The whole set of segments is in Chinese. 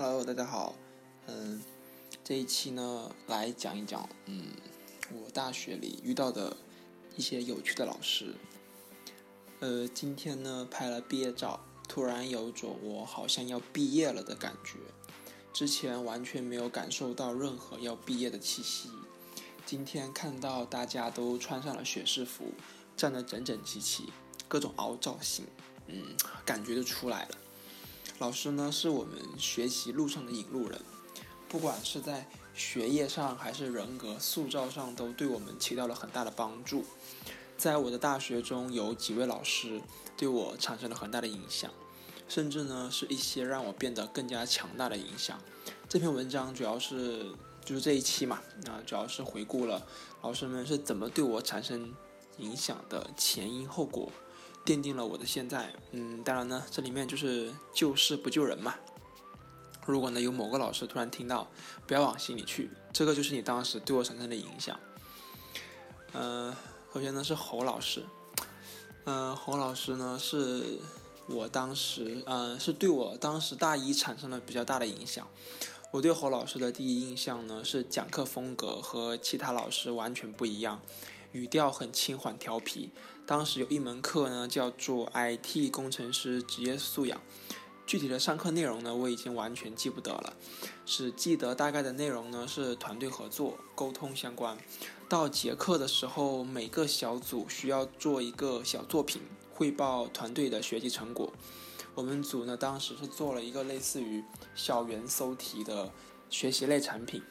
Hello，大家好。嗯，这一期呢，来讲一讲，嗯，我大学里遇到的一些有趣的老师。呃，今天呢拍了毕业照，突然有种我好像要毕业了的感觉。之前完全没有感受到任何要毕业的气息。今天看到大家都穿上了学士服，站得整整齐齐，各种凹造型，嗯，感觉就出来了。老师呢，是我们学习路上的引路人，不管是在学业上还是人格塑造上，都对我们起到了很大的帮助。在我的大学中，有几位老师对我产生了很大的影响，甚至呢，是一些让我变得更加强大的影响。这篇文章主要是就是这一期嘛，啊，主要是回顾了老师们是怎么对我产生影响的前因后果。奠定了我的现在，嗯，当然呢，这里面就是救世不救人嘛。如果呢有某个老师突然听到，不要往心里去，这个就是你当时对我产生的影响。嗯，首先呢是侯老师，嗯，侯老师呢是我当时，嗯，是对我当时大一产生了比较大的影响。我对侯老师的第一印象呢是讲课风格和其他老师完全不一样。语调很轻缓调皮。当时有一门课呢，叫做 IT 工程师职业素养。具体的上课内容呢，我已经完全记不得了，只记得大概的内容呢是团队合作、沟通相关。到结课的时候，每个小组需要做一个小作品，汇报团队的学习成果。我们组呢，当时是做了一个类似于小猿搜题的学习类产品，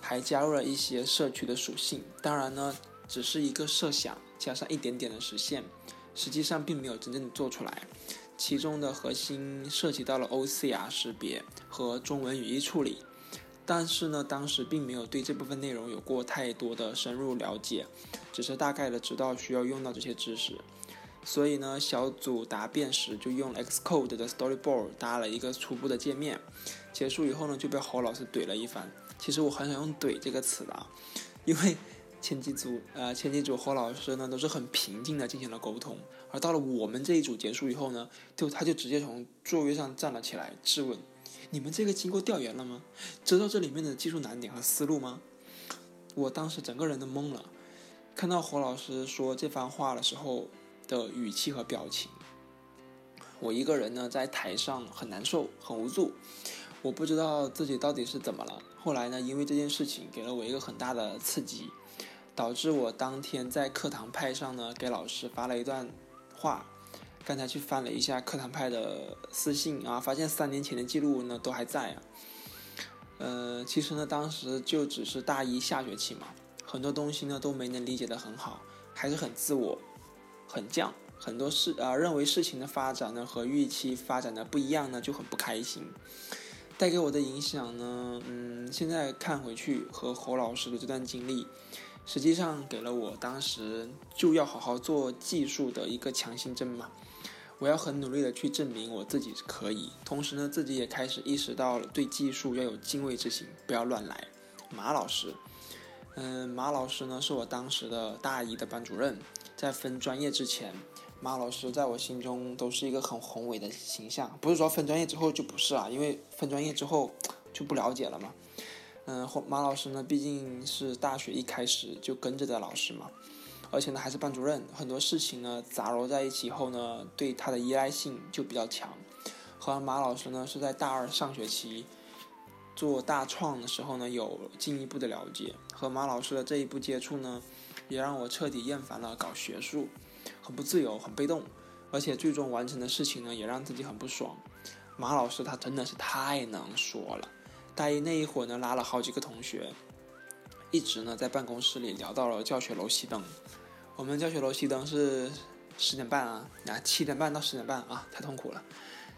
还加入了一些社区的属性。当然呢。只是一个设想，加上一点点的实现，实际上并没有真正做出来。其中的核心涉及到了 OCR 识别和中文语义处理，但是呢，当时并没有对这部分内容有过太多的深入了解，只是大概的知道需要用到这些知识。所以呢，小组答辩时就用 Xcode 的 Storyboard 搭了一个初步的界面。结束以后呢，就被侯老师怼了一番。其实我很想用“怼”这个词的，因为。前几组，呃，前几组侯老师呢都是很平静的进行了沟通，而到了我们这一组结束以后呢，就他就直接从座位上站了起来，质问：“你们这个经过调研了吗？知道这里面的技术难点和思路吗？”我当时整个人都懵了，看到侯老师说这番话的时候的语气和表情，我一个人呢在台上很难受，很无助，我不知道自己到底是怎么了。后来呢，因为这件事情给了我一个很大的刺激。导致我当天在课堂派上呢，给老师发了一段话。刚才去翻了一下课堂派的私信啊，发现三年前的记录呢都还在啊。呃，其实呢，当时就只是大一下学期嘛，很多东西呢都没能理解的很好，还是很自我，很犟。很多事啊，认为事情的发展呢和预期发展的不一样呢，就很不开心。带给我的影响呢，嗯，现在看回去和侯老师的这段经历。实际上给了我当时就要好好做技术的一个强心针嘛，我要很努力的去证明我自己是可以，同时呢自己也开始意识到对技术要有敬畏之心，不要乱来。马老师，嗯，马老师呢是我当时的大一的班主任，在分专业之前，马老师在我心中都是一个很宏伟的形象，不是说分专业之后就不是啊，因为分专业之后就不了解了嘛。嗯，马老师呢，毕竟是大学一开始就跟着的老师嘛，而且呢还是班主任，很多事情呢杂糅在一起后呢，对他的依赖性就比较强。和马老师呢是在大二上学期做大创的时候呢有进一步的了解，和马老师的这一步接触呢，也让我彻底厌烦了搞学术，很不自由，很被动，而且最终完成的事情呢也让自己很不爽。马老师他真的是太能说了。大一那一会儿呢，拉了好几个同学，一直呢在办公室里聊到了教学楼熄灯。我们教学楼熄灯是十点半啊，啊七点半到十点半啊，太痛苦了。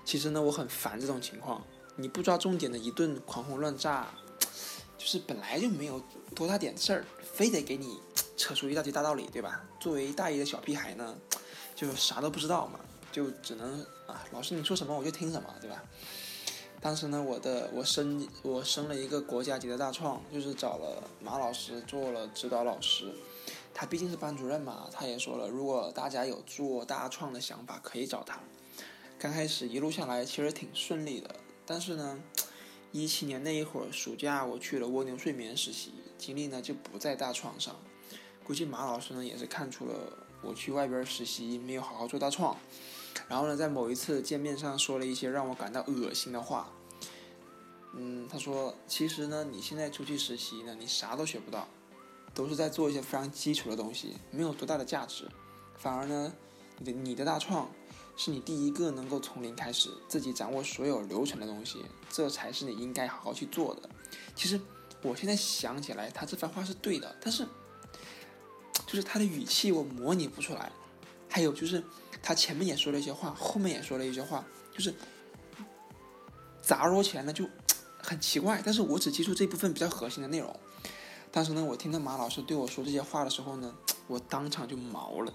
其实呢，我很烦这种情况，你不抓重点的一顿狂轰乱炸，就是本来就没有多大点事儿，非得给你扯出一大堆大道理，对吧？作为大一的小屁孩呢，就啥都不知道嘛，就只能啊，老师你说什么我就听什么，对吧？当时呢，我的我升我升了一个国家级的大创，就是找了马老师做了指导老师。他毕竟是班主任嘛，他也说了，如果大家有做大创的想法，可以找他。刚开始一路下来其实挺顺利的，但是呢，一七年那一会儿暑假，我去了蜗牛睡眠实习，精力呢就不在大创上。估计马老师呢也是看出了我去外边实习没有好好做大创，然后呢在某一次见面上说了一些让我感到恶心的话。嗯，他说，其实呢你现在出去实习呢，你啥都学不到，都是在做一些非常基础的东西，没有多大的价值。反而呢，你的你的大创。是你第一个能够从零开始自己掌握所有流程的东西，这才是你应该好好去做的。其实我现在想起来，他这番话是对的，但是就是他的语气我模拟不出来。还有就是他前面也说了一些话，后面也说了一些话，就是杂糅起来呢就很奇怪。但是我只记住这部分比较核心的内容。当时呢，我听到马老师对我说这些话的时候呢，我当场就毛了。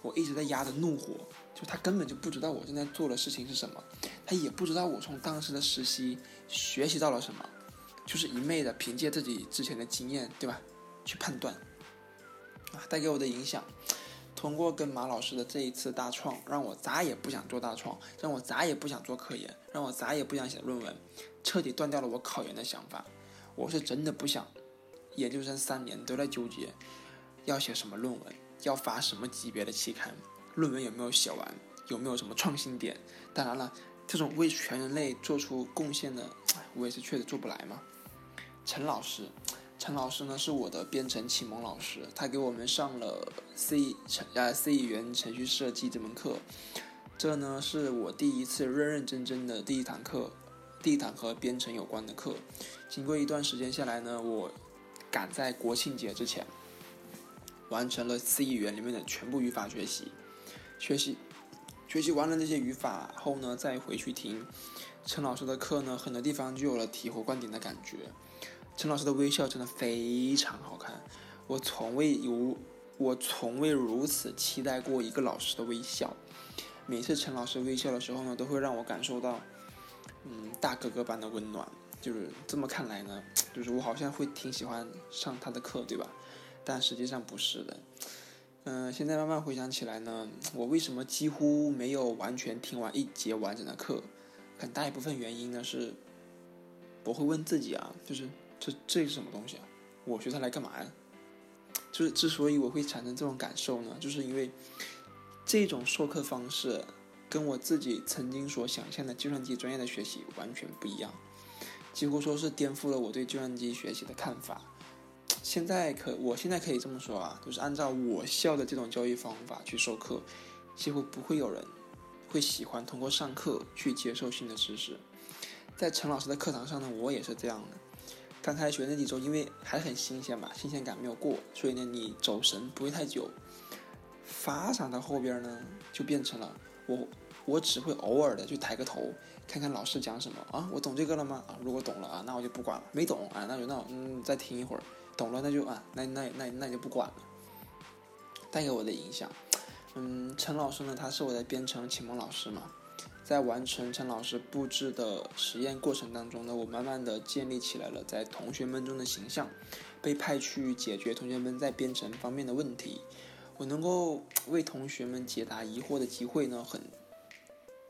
我一直在压着怒火，就他根本就不知道我正在做的事情是什么，他也不知道我从当时的实习学习到了什么，就是一昧的凭借自己之前的经验，对吧？去判断啊，带给我的影响，通过跟马老师的这一次大创，让我咋也不想做大创，让我咋也不想做科研，让我咋也不想写论文，彻底断掉了我考研的想法。我是真的不想，研究生三年都在纠结要写什么论文。要发什么级别的期刊？论文有没有写完？有没有什么创新点？当然了，这种为全人类做出贡献的，我也是确实做不来嘛。陈老师，陈老师呢是我的编程启蒙老师，他给我们上了 C 程啊 C 语言程序设计这门课，这呢是我第一次认认真真的第一堂课，第一堂和编程有关的课。经过一段时间下来呢，我赶在国庆节之前。完成了 C 语言里面的全部语法学习，学习学习完了那些语法后呢，再回去听陈老师的课呢，很多地方就有了醍醐灌顶的感觉。陈老师的微笑真的非常好看，我从未有我从未如此期待过一个老师的微笑。每次陈老师微笑的时候呢，都会让我感受到嗯大哥哥般的温暖。就是这么看来呢，就是我好像会挺喜欢上他的课，对吧？但实际上不是的，嗯，现在慢慢回想起来呢，我为什么几乎没有完全听完一节完整的课？很大一部分原因呢是，我会问自己啊，就是这这是什么东西啊？我学它来干嘛呀？就是之所以我会产生这种感受呢，就是因为这种授课方式跟我自己曾经所想象的计算机专业的学习完全不一样，几乎说是颠覆了我对计算机学习的看法。现在可，我现在可以这么说啊，就是按照我校的这种教育方法去授课，几乎不会有人会喜欢通过上课去接受新的知识。在陈老师的课堂上呢，我也是这样的。刚开学那几周，因为还很新鲜嘛，新鲜感没有过，所以呢，你走神不会太久。发展到后边呢，就变成了我，我只会偶尔的去抬个头，看看老师讲什么啊，我懂这个了吗？啊，如果懂了啊，那我就不管了；没懂啊，那就那嗯，再听一会儿。懂了，那就啊，那那那那就不管了。带给我的影响，嗯，陈老师呢，他是我的编程启蒙老师嘛，在完成陈老师布置的实验过程当中呢，我慢慢的建立起来了在同学们中的形象，被派去解决同学们在编程方面的问题，我能够为同学们解答疑惑的机会呢，很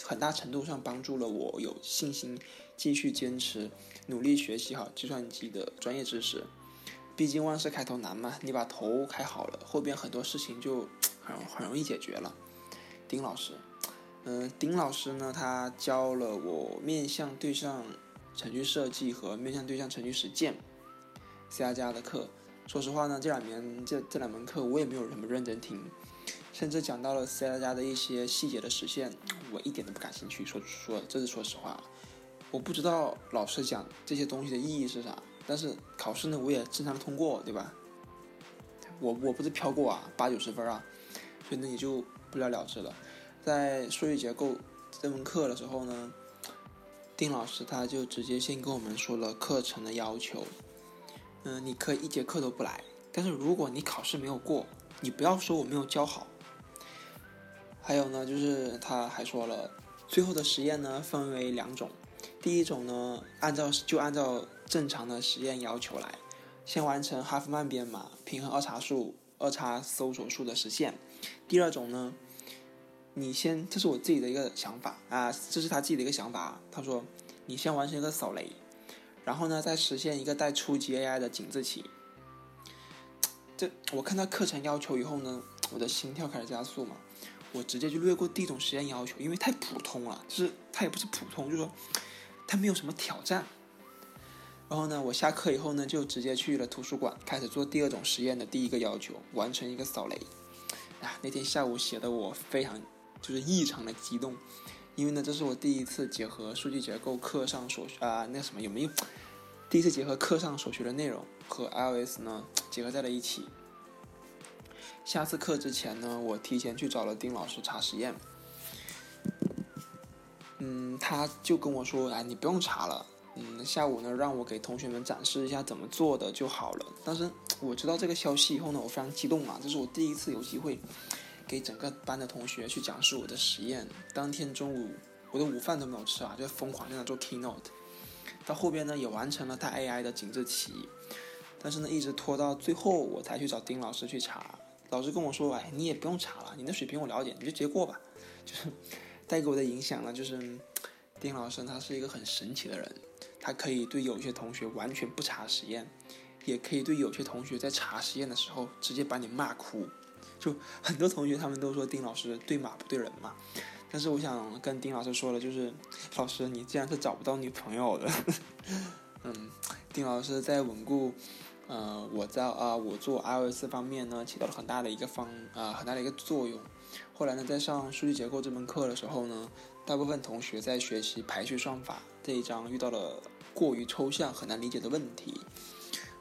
很大程度上帮助了我有信心继续坚持努力学习好计算机的专业知识。毕竟万事开头难嘛，你把头开好了，后边很多事情就 很很容易解决了。丁老师，嗯，丁老师呢，他教了我面向对象程序设计和面向对象程序实践 C 加加的课。说实话呢，这两年这这两门课我也没有什么认真听，甚至讲到了 C 加加的一些细节的实现，我一点都不感兴趣。说说这是说实话，我不知道老师讲这些东西的意义是啥。但是考试呢，我也正常通过，对吧？我我不是飘过啊，八九十分啊，所以呢也就不了了之了。在数据结构这门课的时候呢，丁老师他就直接先跟我们说了课程的要求。嗯，你可以一节课都不来，但是如果你考试没有过，你不要说我没有教好。还有呢，就是他还说了，最后的实验呢分为两种，第一种呢按照就按照。正常的实验要求来，先完成哈夫曼编码、平衡二叉树、二叉搜索树的实现。第二种呢，你先，这是我自己的一个想法啊，这是他自己的一个想法。他说，你先完成一个扫雷，然后呢再实现一个带初级 AI 的井字棋。这我看到课程要求以后呢，我的心跳开始加速嘛，我直接就略过第一种实验要求，因为太普通了，就是它也不是普通，就是说它没有什么挑战。然后呢，我下课以后呢，就直接去了图书馆，开始做第二种实验的第一个要求，完成一个扫雷。啊，那天下午写的我非常就是异常的激动，因为呢，这是我第一次结合数据结构课上所啊那什么有没有？第一次结合课上所学的内容和 iOS 呢结合在了一起。下次课之前呢，我提前去找了丁老师查实验。嗯，他就跟我说：“哎，你不用查了。”嗯，下午呢，让我给同学们展示一下怎么做的就好了。但是我知道这个消息以后呢，我非常激动啊！这是我第一次有机会给整个班的同学去讲述我的实验。当天中午，我的午饭都没有吃啊，就疯狂在那做 keynote。到后边呢，也完成了带 AI 的井字棋，但是呢，一直拖到最后我才去找丁老师去查。老师跟我说：“哎，你也不用查了，你的水平我了解，你就直接过吧。”就是带给我的影响呢，就是丁老师他是一个很神奇的人。他可以对有些同学完全不查实验，也可以对有些同学在查实验的时候直接把你骂哭。就很多同学他们都说丁老师对马不对人嘛，但是我想跟丁老师说的就是，老师你既然是找不到女朋友的，嗯，丁老师在稳固，呃，我在啊我做 iOS 方面呢起到了很大的一个方啊很大的一个作用。后来呢，在上数据结构这门课的时候呢，大部分同学在学习排序算法这一章遇到了。过于抽象很难理解的问题，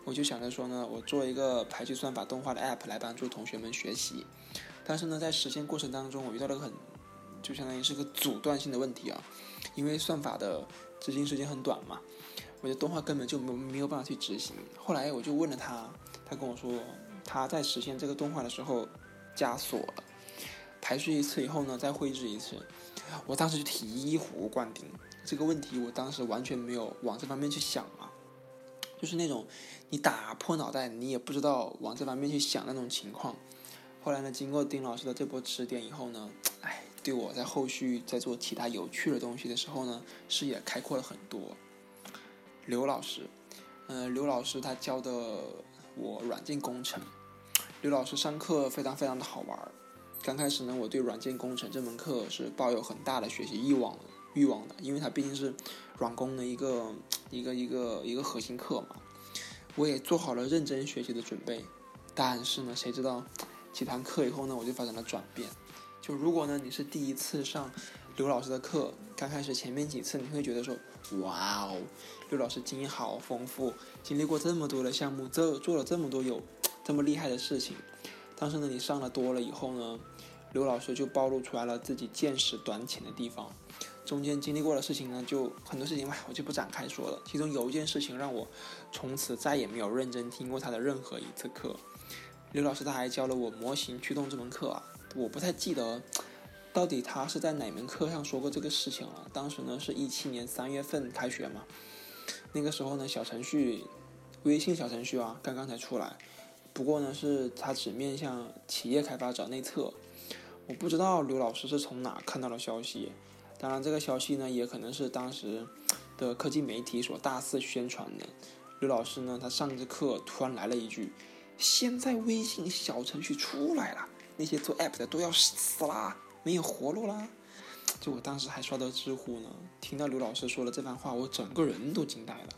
我就想着说呢，我做一个排序算法动画的 app 来帮助同学们学习。但是呢，在实现过程当中，我遇到了个很，就相当于是个阻断性的问题啊，因为算法的执行时间很短嘛，我的动画根本就没没有办法去执行。后来我就问了他，他跟我说他在实现这个动画的时候加锁了，排序一次以后呢，再绘制一次。我当时就醍醐灌顶。这个问题我当时完全没有往这方面去想啊，就是那种你打破脑袋你也不知道往这方面去想那种情况。后来呢，经过丁老师的这波指点以后呢，哎，对我在后续在做其他有趣的东西的时候呢，视野开阔了很多。刘老师，嗯，刘老师他教的我软件工程，刘老师上课非常非常的好玩。刚开始呢，我对软件工程这门课是抱有很大的学习欲望。欲望的，因为它毕竟是软工的一个一个一个一个核心课嘛，我也做好了认真学习的准备。但是呢，谁知道几堂课以后呢，我就发生了转变。就如果呢，你是第一次上刘老师的课，刚开始前面几次你会觉得说，哇哦，刘老师经验好丰富，经历过这么多的项目，这做了这么多有这么厉害的事情。但是呢，你上了多了以后呢，刘老师就暴露出来了自己见识短浅的地方。中间经历过的事情呢，就很多事情吧，我就不展开说了。其中有一件事情让我从此再也没有认真听过他的任何一次课。刘老师他还教了我模型驱动这门课啊，我不太记得到底他是在哪门课上说过这个事情了。当时呢是一七年三月份开学嘛，那个时候呢小程序，微信小程序啊刚刚才出来，不过呢是他只面向企业开发者内测，我不知道刘老师是从哪看到的消息。当然，这个消息呢，也可能是当时的科技媒体所大肆宣传的。刘老师呢，他上着课突然来了一句：“现在微信小程序出来了，那些做 app 的都要死啦，没有活路啦。”就我当时还刷到知乎呢，听到刘老师说了这番话，我整个人都惊呆了。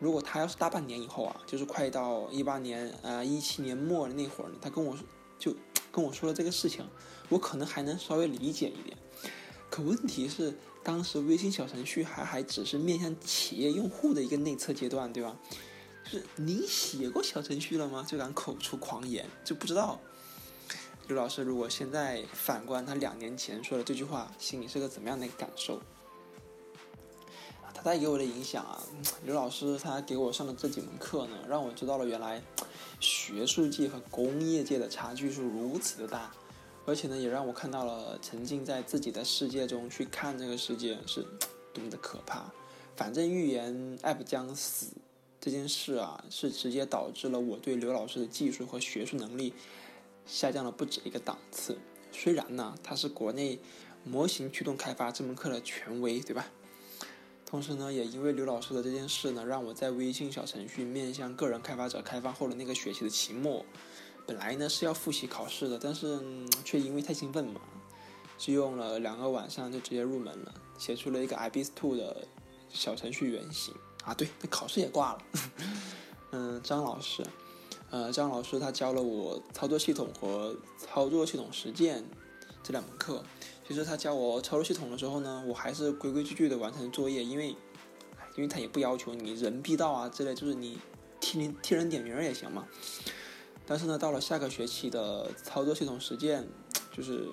如果他要是大半年以后啊，就是快到一八年啊一七年末的那会儿，他跟我就跟我说了这个事情，我可能还能稍微理解一点。可问题是，当时微信小程序还还只是面向企业用户的一个内测阶段，对吧？就是你写过小程序了吗？就敢口出狂言，就不知道刘老师如果现在反观他两年前说的这句话，心里是个怎么样的感受？他带给我的影响啊，刘老师他给我上的这几门课呢，让我知道了原来学术界和工业界的差距是如此的大。而且呢，也让我看到了沉浸在自己的世界中去看这个世界是多么的可怕。反正预言 App 将死这件事啊，是直接导致了我对刘老师的技术和学术能力下降了不止一个档次。虽然呢，他是国内模型驱动开发这门课的权威，对吧？同时呢，也因为刘老师的这件事呢，让我在微信小程序面向个人开发者开发后的那个学期的期末，本来呢是要复习考试的，但是却因为太兴奋嘛，就用了两个晚上就直接入门了，写出了一个 IBIS Two 的小程序原型啊，对，那考试也挂了。嗯，张老师，呃，张老师他教了我操作系统和操作系统实践这两门课。其实他教我操作系统的时候呢，我还是规规矩矩的完成作业，因为，因为他也不要求你人必到啊之类，就是你替人替人点名也行嘛。但是呢，到了下个学期的操作系统实践，就是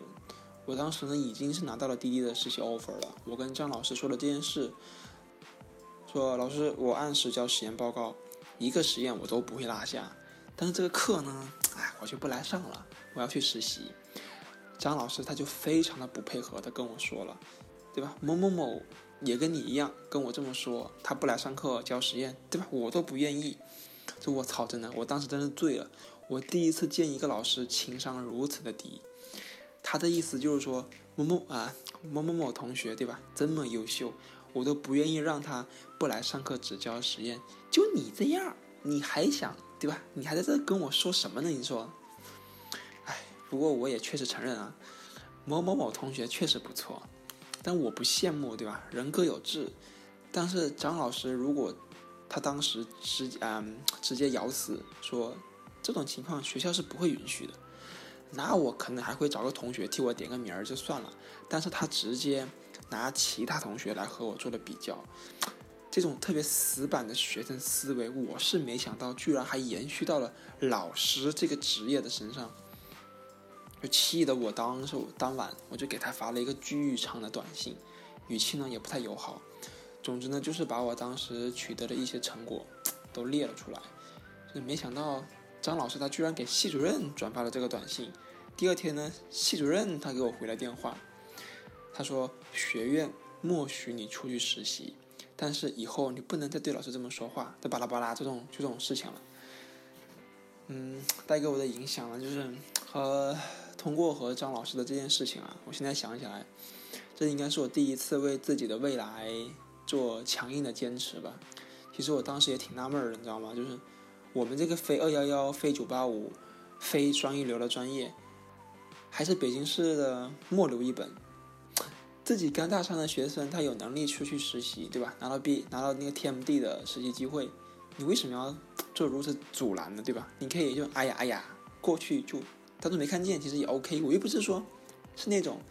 我当时呢已经是拿到了滴滴的实习 offer 了。我跟张老师说了这件事，说老师我按时交实验报告，一个实验我都不会落下。但是这个课呢，哎，我就不来上了，我要去实习。张老师他就非常的不配合的跟我说了，对吧？某某某也跟你一样跟我这么说，他不来上课交实验，对吧？我都不愿意。这我操，真的，我当时真是醉了。我第一次见一个老师情商如此的低。他的意思就是说，某某啊，某某某同学，对吧？这么优秀，我都不愿意让他不来上课只教实验。就你这样，你还想，对吧？你还在这跟我说什么呢？你说？哎不过我也确实承认啊，某某某同学确实不错，但我不羡慕，对吧？人各有志。但是张老师如果他当时直嗯直接咬死说这种情况学校是不会允许的，那我可能还会找个同学替我点个名儿就算了。但是他直接拿其他同学来和我做了比较，这种特别死板的学生思维，我是没想到居然还延续到了老师这个职业的身上。就气得我当时当晚我就给他发了一个巨长的短信，语气呢也不太友好。总之呢，就是把我当时取得的一些成果都列了出来。就没想到张老师他居然给系主任转发了这个短信。第二天呢，系主任他给我回了电话，他说学院默许你出去实习，但是以后你不能再对老师这么说话，巴拉巴拉这种就这种事情了。嗯，带给我的影响呢，就是和。通过和张老师的这件事情啊，我现在想起来，这应该是我第一次为自己的未来做强硬的坚持吧。其实我当时也挺纳闷的，你知道吗？就是我们这个非二幺幺、非九八五、非双一流的专业，还是北京市的末流一本。自己刚大三的学生，他有能力出去实习，对吧？拿到 B，拿到那个 TMD 的实习机会，你为什么要做如此阻拦呢？对吧？你可以就哎呀哎呀过去就。他都没看见，其实也 OK。我又不是说，是那种，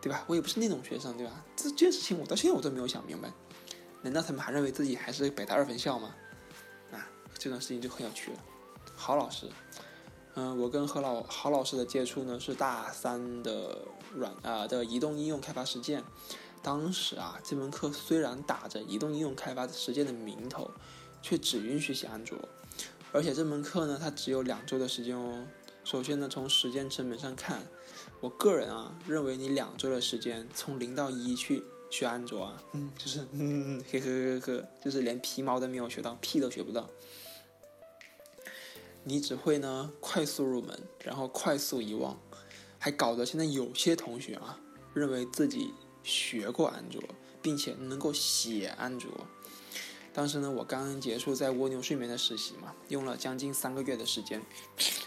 对吧？我也不是那种学生，对吧？这这件事情我到现在我都没有想明白。难道他们还认为自己还是北大二分校吗？啊，这件事情就很有趣了。郝老师，嗯，我跟何老郝老师的接触呢是大三的软啊的移动应用开发实践。当时啊，这门课虽然打着移动应用开发实践的名头，却只允许写安卓，而且这门课呢，它只有两周的时间哦。首先呢，从时间成本上看，我个人啊认为你两周的时间从零到一去学安卓啊，嗯，就是嗯呵呵呵呵，就是连皮毛都没有学到，屁都学不到。你只会呢快速入门，然后快速遗忘，还搞得现在有些同学啊认为自己学过安卓，并且能够写安卓。当时呢，我刚刚结束在蜗牛睡眠的实习嘛，用了将近三个月的时间，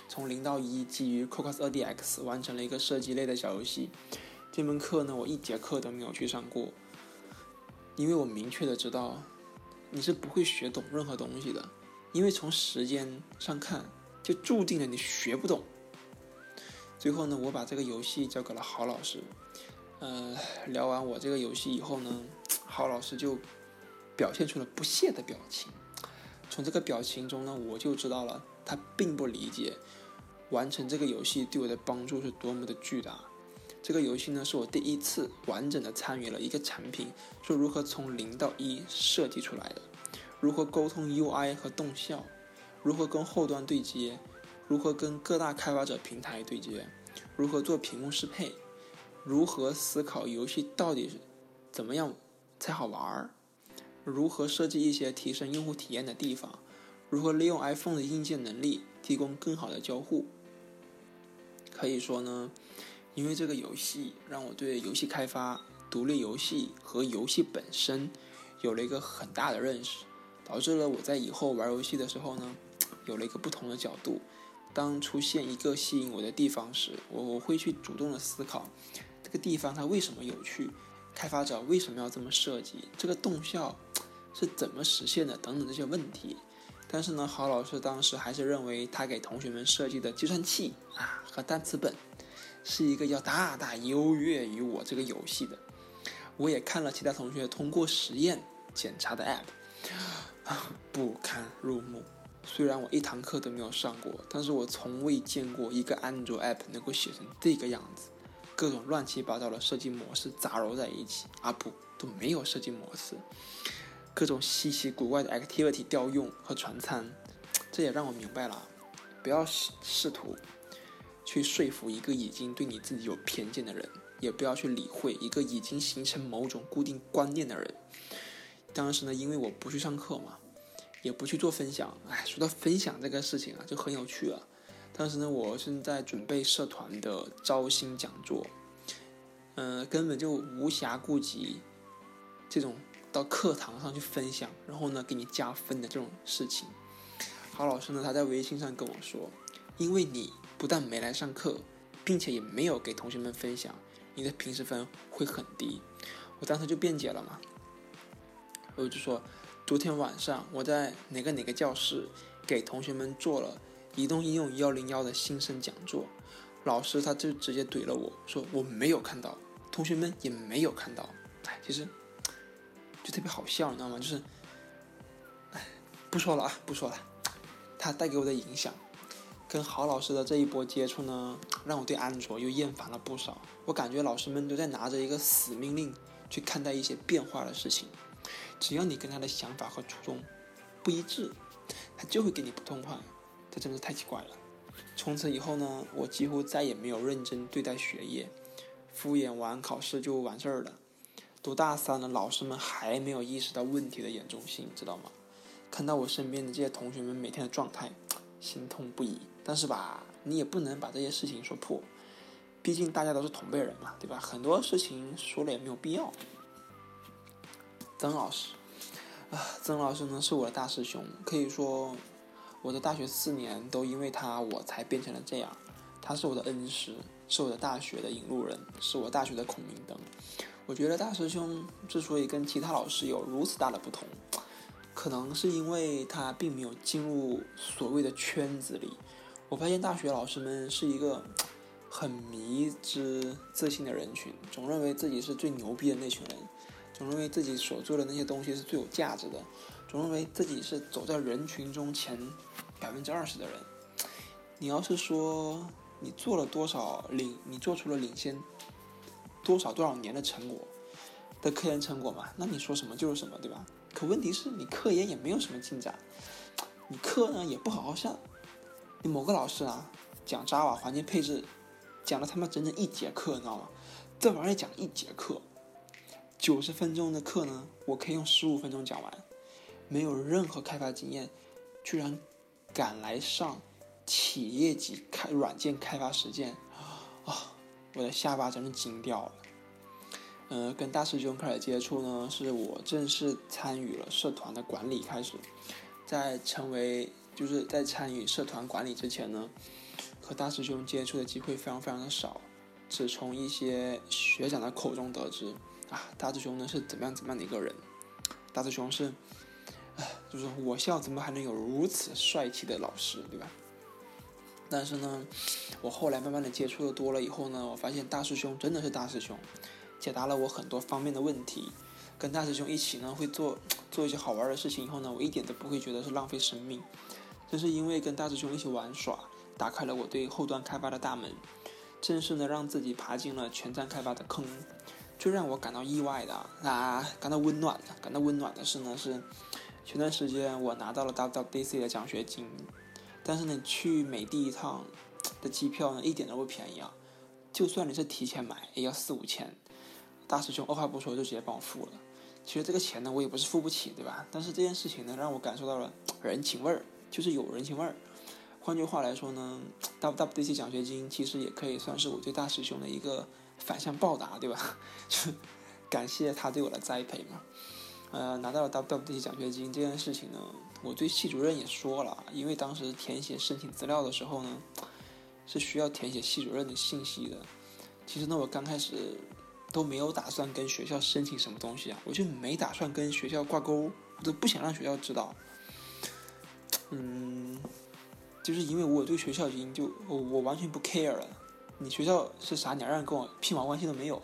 从零到一，基于 Cocos 2DX 完成了一个射击类的小游戏。这门课呢，我一节课都没有去上过，因为我明确的知道，你是不会学懂任何东西的，因为从时间上看，就注定了你学不懂。最后呢，我把这个游戏交给了郝老师。呃，聊完我这个游戏以后呢，郝老师就。表现出了不屑的表情，从这个表情中呢，我就知道了他并不理解完成这个游戏对我的帮助是多么的巨大。这个游戏呢，是我第一次完整的参与了一个产品，说如何从零到一设计出来的，如何沟通 UI 和动效，如何跟后端对接，如何跟各大开发者平台对接，如何做屏幕适配，如何思考游戏到底是怎么样才好玩儿。如何设计一些提升用户体验的地方？如何利用 iPhone 的硬件能力提供更好的交互？可以说呢，因为这个游戏让我对游戏开发、独立游戏和游戏本身有了一个很大的认识，导致了我在以后玩游戏的时候呢，有了一个不同的角度。当出现一个吸引我的地方时，我我会去主动的思考，这个地方它为什么有趣，开发者为什么要这么设计，这个动效是怎么实现的等等这些问题。但是呢，郝老师当时还是认为他给同学们设计的计算器啊和单词本，是一个要大大优越于我这个游戏的。我也看了其他同学通过实验检查的 app，不堪入目。虽然我一堂课都没有上过，但是我从未见过一个安卓 app 能够写成这个样子，各种乱七八糟的设计模式杂糅在一起，啊不，都没有设计模式，各种稀奇古怪的 activity 调用和传参，这也让我明白了，不要试试图去说服一个已经对你自己有偏见的人，也不要去理会一个已经形成某种固定观念的人。当时呢，因为我不去上课嘛。也不去做分享，哎，说到分享这个事情啊，就很有趣了。当时呢，我正在准备社团的招新讲座，嗯，根本就无暇顾及这种到课堂上去分享，然后呢给你加分的这种事情。郝老师呢，他在微信上跟我说，因为你不但没来上课，并且也没有给同学们分享，你的平时分会很低。我当时就辩解了嘛，我就说。昨天晚上我在哪个哪个教室给同学们做了移动应用幺零幺的新生讲座，老师他就直接怼了我说我没有看到，同学们也没有看到，哎，其实就特别好笑，你知道吗？就是，哎，不说了啊，不说了。他带给我的影响，跟郝老师的这一波接触呢，让我对安卓又厌烦了不少。我感觉老师们都在拿着一个死命令去看待一些变化的事情。只要你跟他的想法和初衷不一致，他就会给你不痛快，这真是太奇怪了。从此以后呢，我几乎再也没有认真对待学业，敷衍完考试就完事儿了。读大三了，老师们还没有意识到问题的严重性，知道吗？看到我身边的这些同学们每天的状态，心痛不已。但是吧，你也不能把这些事情说破，毕竟大家都是同辈人嘛，对吧？很多事情说了也没有必要。曾老师，啊，曾老师呢是我的大师兄，可以说我的大学四年都因为他我才变成了这样。他是我的恩师，是我的大学的引路人，是我大学的孔明灯。我觉得大师兄之所以跟其他老师有如此大的不同，可能是因为他并没有进入所谓的圈子里。我发现大学老师们是一个很迷之自信的人群，总认为自己是最牛逼的那群人。总认为自己所做的那些东西是最有价值的，总认为自己是走在人群中前百分之二十的人。你要是说你做了多少领，你做出了领先多少多少年的成果的科研成果嘛？那你说什么就是什么，对吧？可问题是你科研也没有什么进展，你课呢也不好好上。你某个老师啊讲 Java 环境配置，讲了他妈整整一节课，你知道吗？这玩意儿讲一节课。九十分钟的课呢，我可以用十五分钟讲完。没有任何开发经验，居然敢来上企业级开软件开发实践，啊，我的下巴真是惊掉了。呃，跟大师兄开始接触呢，是我正式参与了社团的管理开始。在成为就是在参与社团管理之前呢，和大师兄接触的机会非常非常的少，只从一些学长的口中得知。大师兄呢是怎么样怎么样的一个人？大师兄是，哎，就是我校怎么还能有如此帅气的老师，对吧？但是呢，我后来慢慢的接触的多了以后呢，我发现大师兄真的是大师兄，解答了我很多方面的问题。跟大师兄一起呢，会做做一些好玩的事情以后呢，我一点都不会觉得是浪费生命。正是因为跟大师兄一起玩耍，打开了我对后端开发的大门，正式的让自己爬进了全站开发的坑。最让我感到意外的啊，感到温暖的，感到温暖的是呢，是前段时间我拿到了 WWDC 的奖学金，但是呢，去美的一趟的机票呢，一点都不便宜啊，就算你是提前买，也要四五千。大师兄二话不说就直接帮我付了。其实这个钱呢，我也不是付不起，对吧？但是这件事情呢，让我感受到了人情味儿，就是有人情味儿。换句话来说呢，WWDC 奖学金其实也可以算是我对大师兄的一个。反向报答，对吧？就感谢他对我的栽培嘛。呃，拿到了 WWT 奖学金这件事情呢，我对系主任也说了，因为当时填写申请资料的时候呢，是需要填写系主任的信息的。其实呢，我刚开始都没有打算跟学校申请什么东西啊，我就没打算跟学校挂钩，我都不想让学校知道。嗯，就是因为我对学校已经就我我完全不 care 了，你学校是啥鸟样跟我屁毛关系都没有。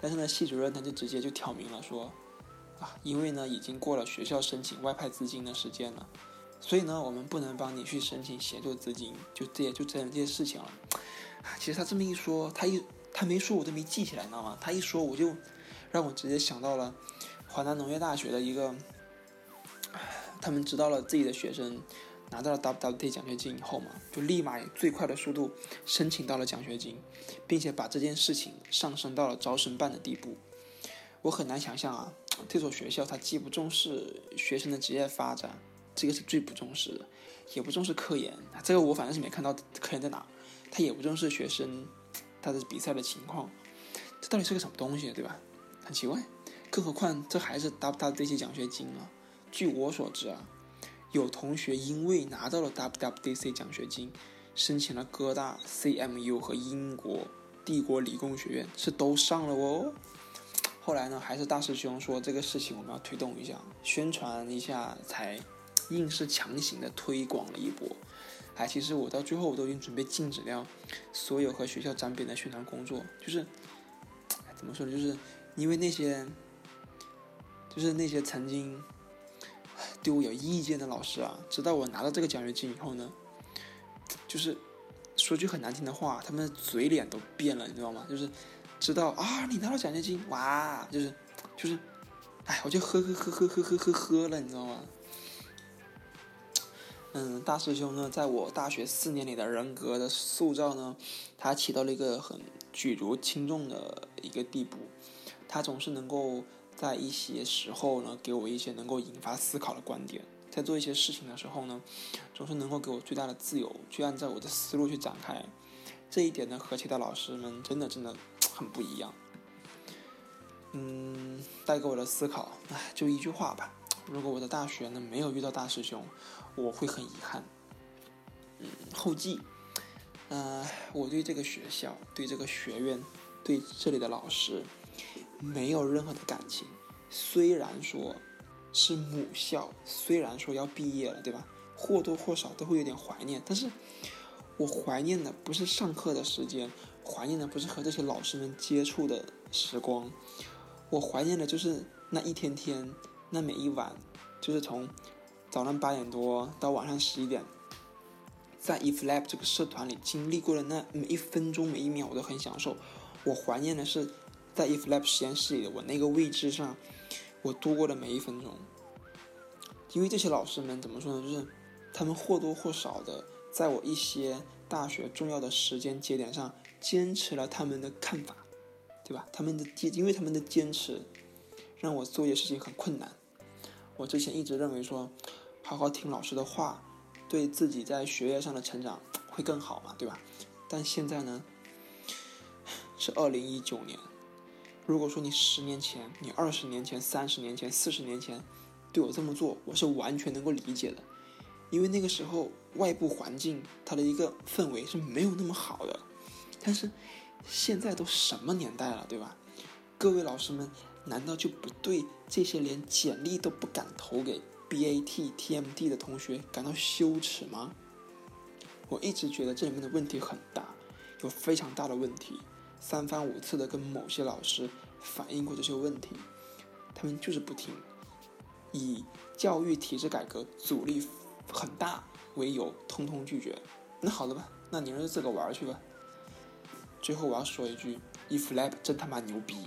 但是呢，系主任他就直接就挑明了说，啊，因为呢已经过了学校申请外派资金的时间了，所以呢我们不能帮你去申请协作资金，就这就这样这些事情了。其实他这么一说，他一他没说我都没记起来，你知道吗？他一说我就让我直接想到了华南农业大学的一个。他们知道了自己的学生拿到了 WWT 奖学金以后嘛，就立马以最快的速度申请到了奖学金，并且把这件事情上升到了招生办的地步。我很难想象啊，这所学校它既不重视学生的职业发展，这个是最不重视的，也不重视科研，这个我反正是没看到科研在哪。他也不重视学生他的比赛的情况，这到底是个什么东西，对吧？很奇怪，更何况这还是 WWT 奖学金啊。据我所知啊，有同学因为拿到了 WWDC 奖学金，申请了哥大、CMU 和英国帝国理工学院，是都上了哦。后来呢，还是大师兄说这个事情我们要推动一下，宣传一下，才硬是强行的推广了一波。哎，其实我到最后我都已经准备禁止掉所有和学校沾边的宣传工作，就是怎么说呢？就是因为那些，就是那些曾经。对我有意见的老师啊，知道我拿到这个奖学金以后呢，就是说句很难听的话，他们的嘴脸都变了，你知道吗？就是知道啊，你拿到奖学金，哇，就是就是，哎，我就呵呵呵呵呵呵呵呵了，你知道吗？嗯，大师兄呢，在我大学四年里的人格的塑造呢，他起到了一个很举足轻重的一个地步，他总是能够。在一些时候呢，给我一些能够引发思考的观点；在做一些事情的时候呢，总是能够给我最大的自由，去按照我的思路去展开。这一点呢，和其他老师们真的真的很不一样。嗯，带给我的思考，唉，就一句话吧：如果我的大学呢没有遇到大师兄，我会很遗憾。嗯，后记，呃，我对这个学校、对这个学院、对这里的老师。没有任何的感情，虽然说是母校，虽然说要毕业了，对吧？或多或少都会有点怀念，但是我怀念的不是上课的时间，怀念的不是和这些老师们接触的时光，我怀念的就是那一天天，那每一晚，就是从早上八点多到晚上十一点，在 EFLAB 这个社团里经历过的那每一分钟每一秒，我都很享受。我怀念的是。在 iflab 实验室里的我那个位置上，我度过的每一分钟，因为这些老师们怎么说呢？就是他们或多或少的在我一些大学重要的时间节点上坚持了他们的看法，对吧？他们的坚，因为他们的坚持，让我做一些事情很困难。我之前一直认为说，好好听老师的话，对自己在学业上的成长会更好嘛，对吧？但现在呢，是二零一九年。如果说你十年前、你二十年前、三十年前、四十年前对我这么做，我是完全能够理解的，因为那个时候外部环境它的一个氛围是没有那么好的。但是现在都什么年代了，对吧？各位老师们，难道就不对这些连简历都不敢投给 BAT、TMD 的同学感到羞耻吗？我一直觉得这里面的问题很大，有非常大的问题。三番五次的跟某些老师反映过这些问题，他们就是不听，以教育体制改革阻力很大为由，通通拒绝。那好的吧，那你们就自个玩去吧。最后我要说一句，EFLAB 真他妈牛逼！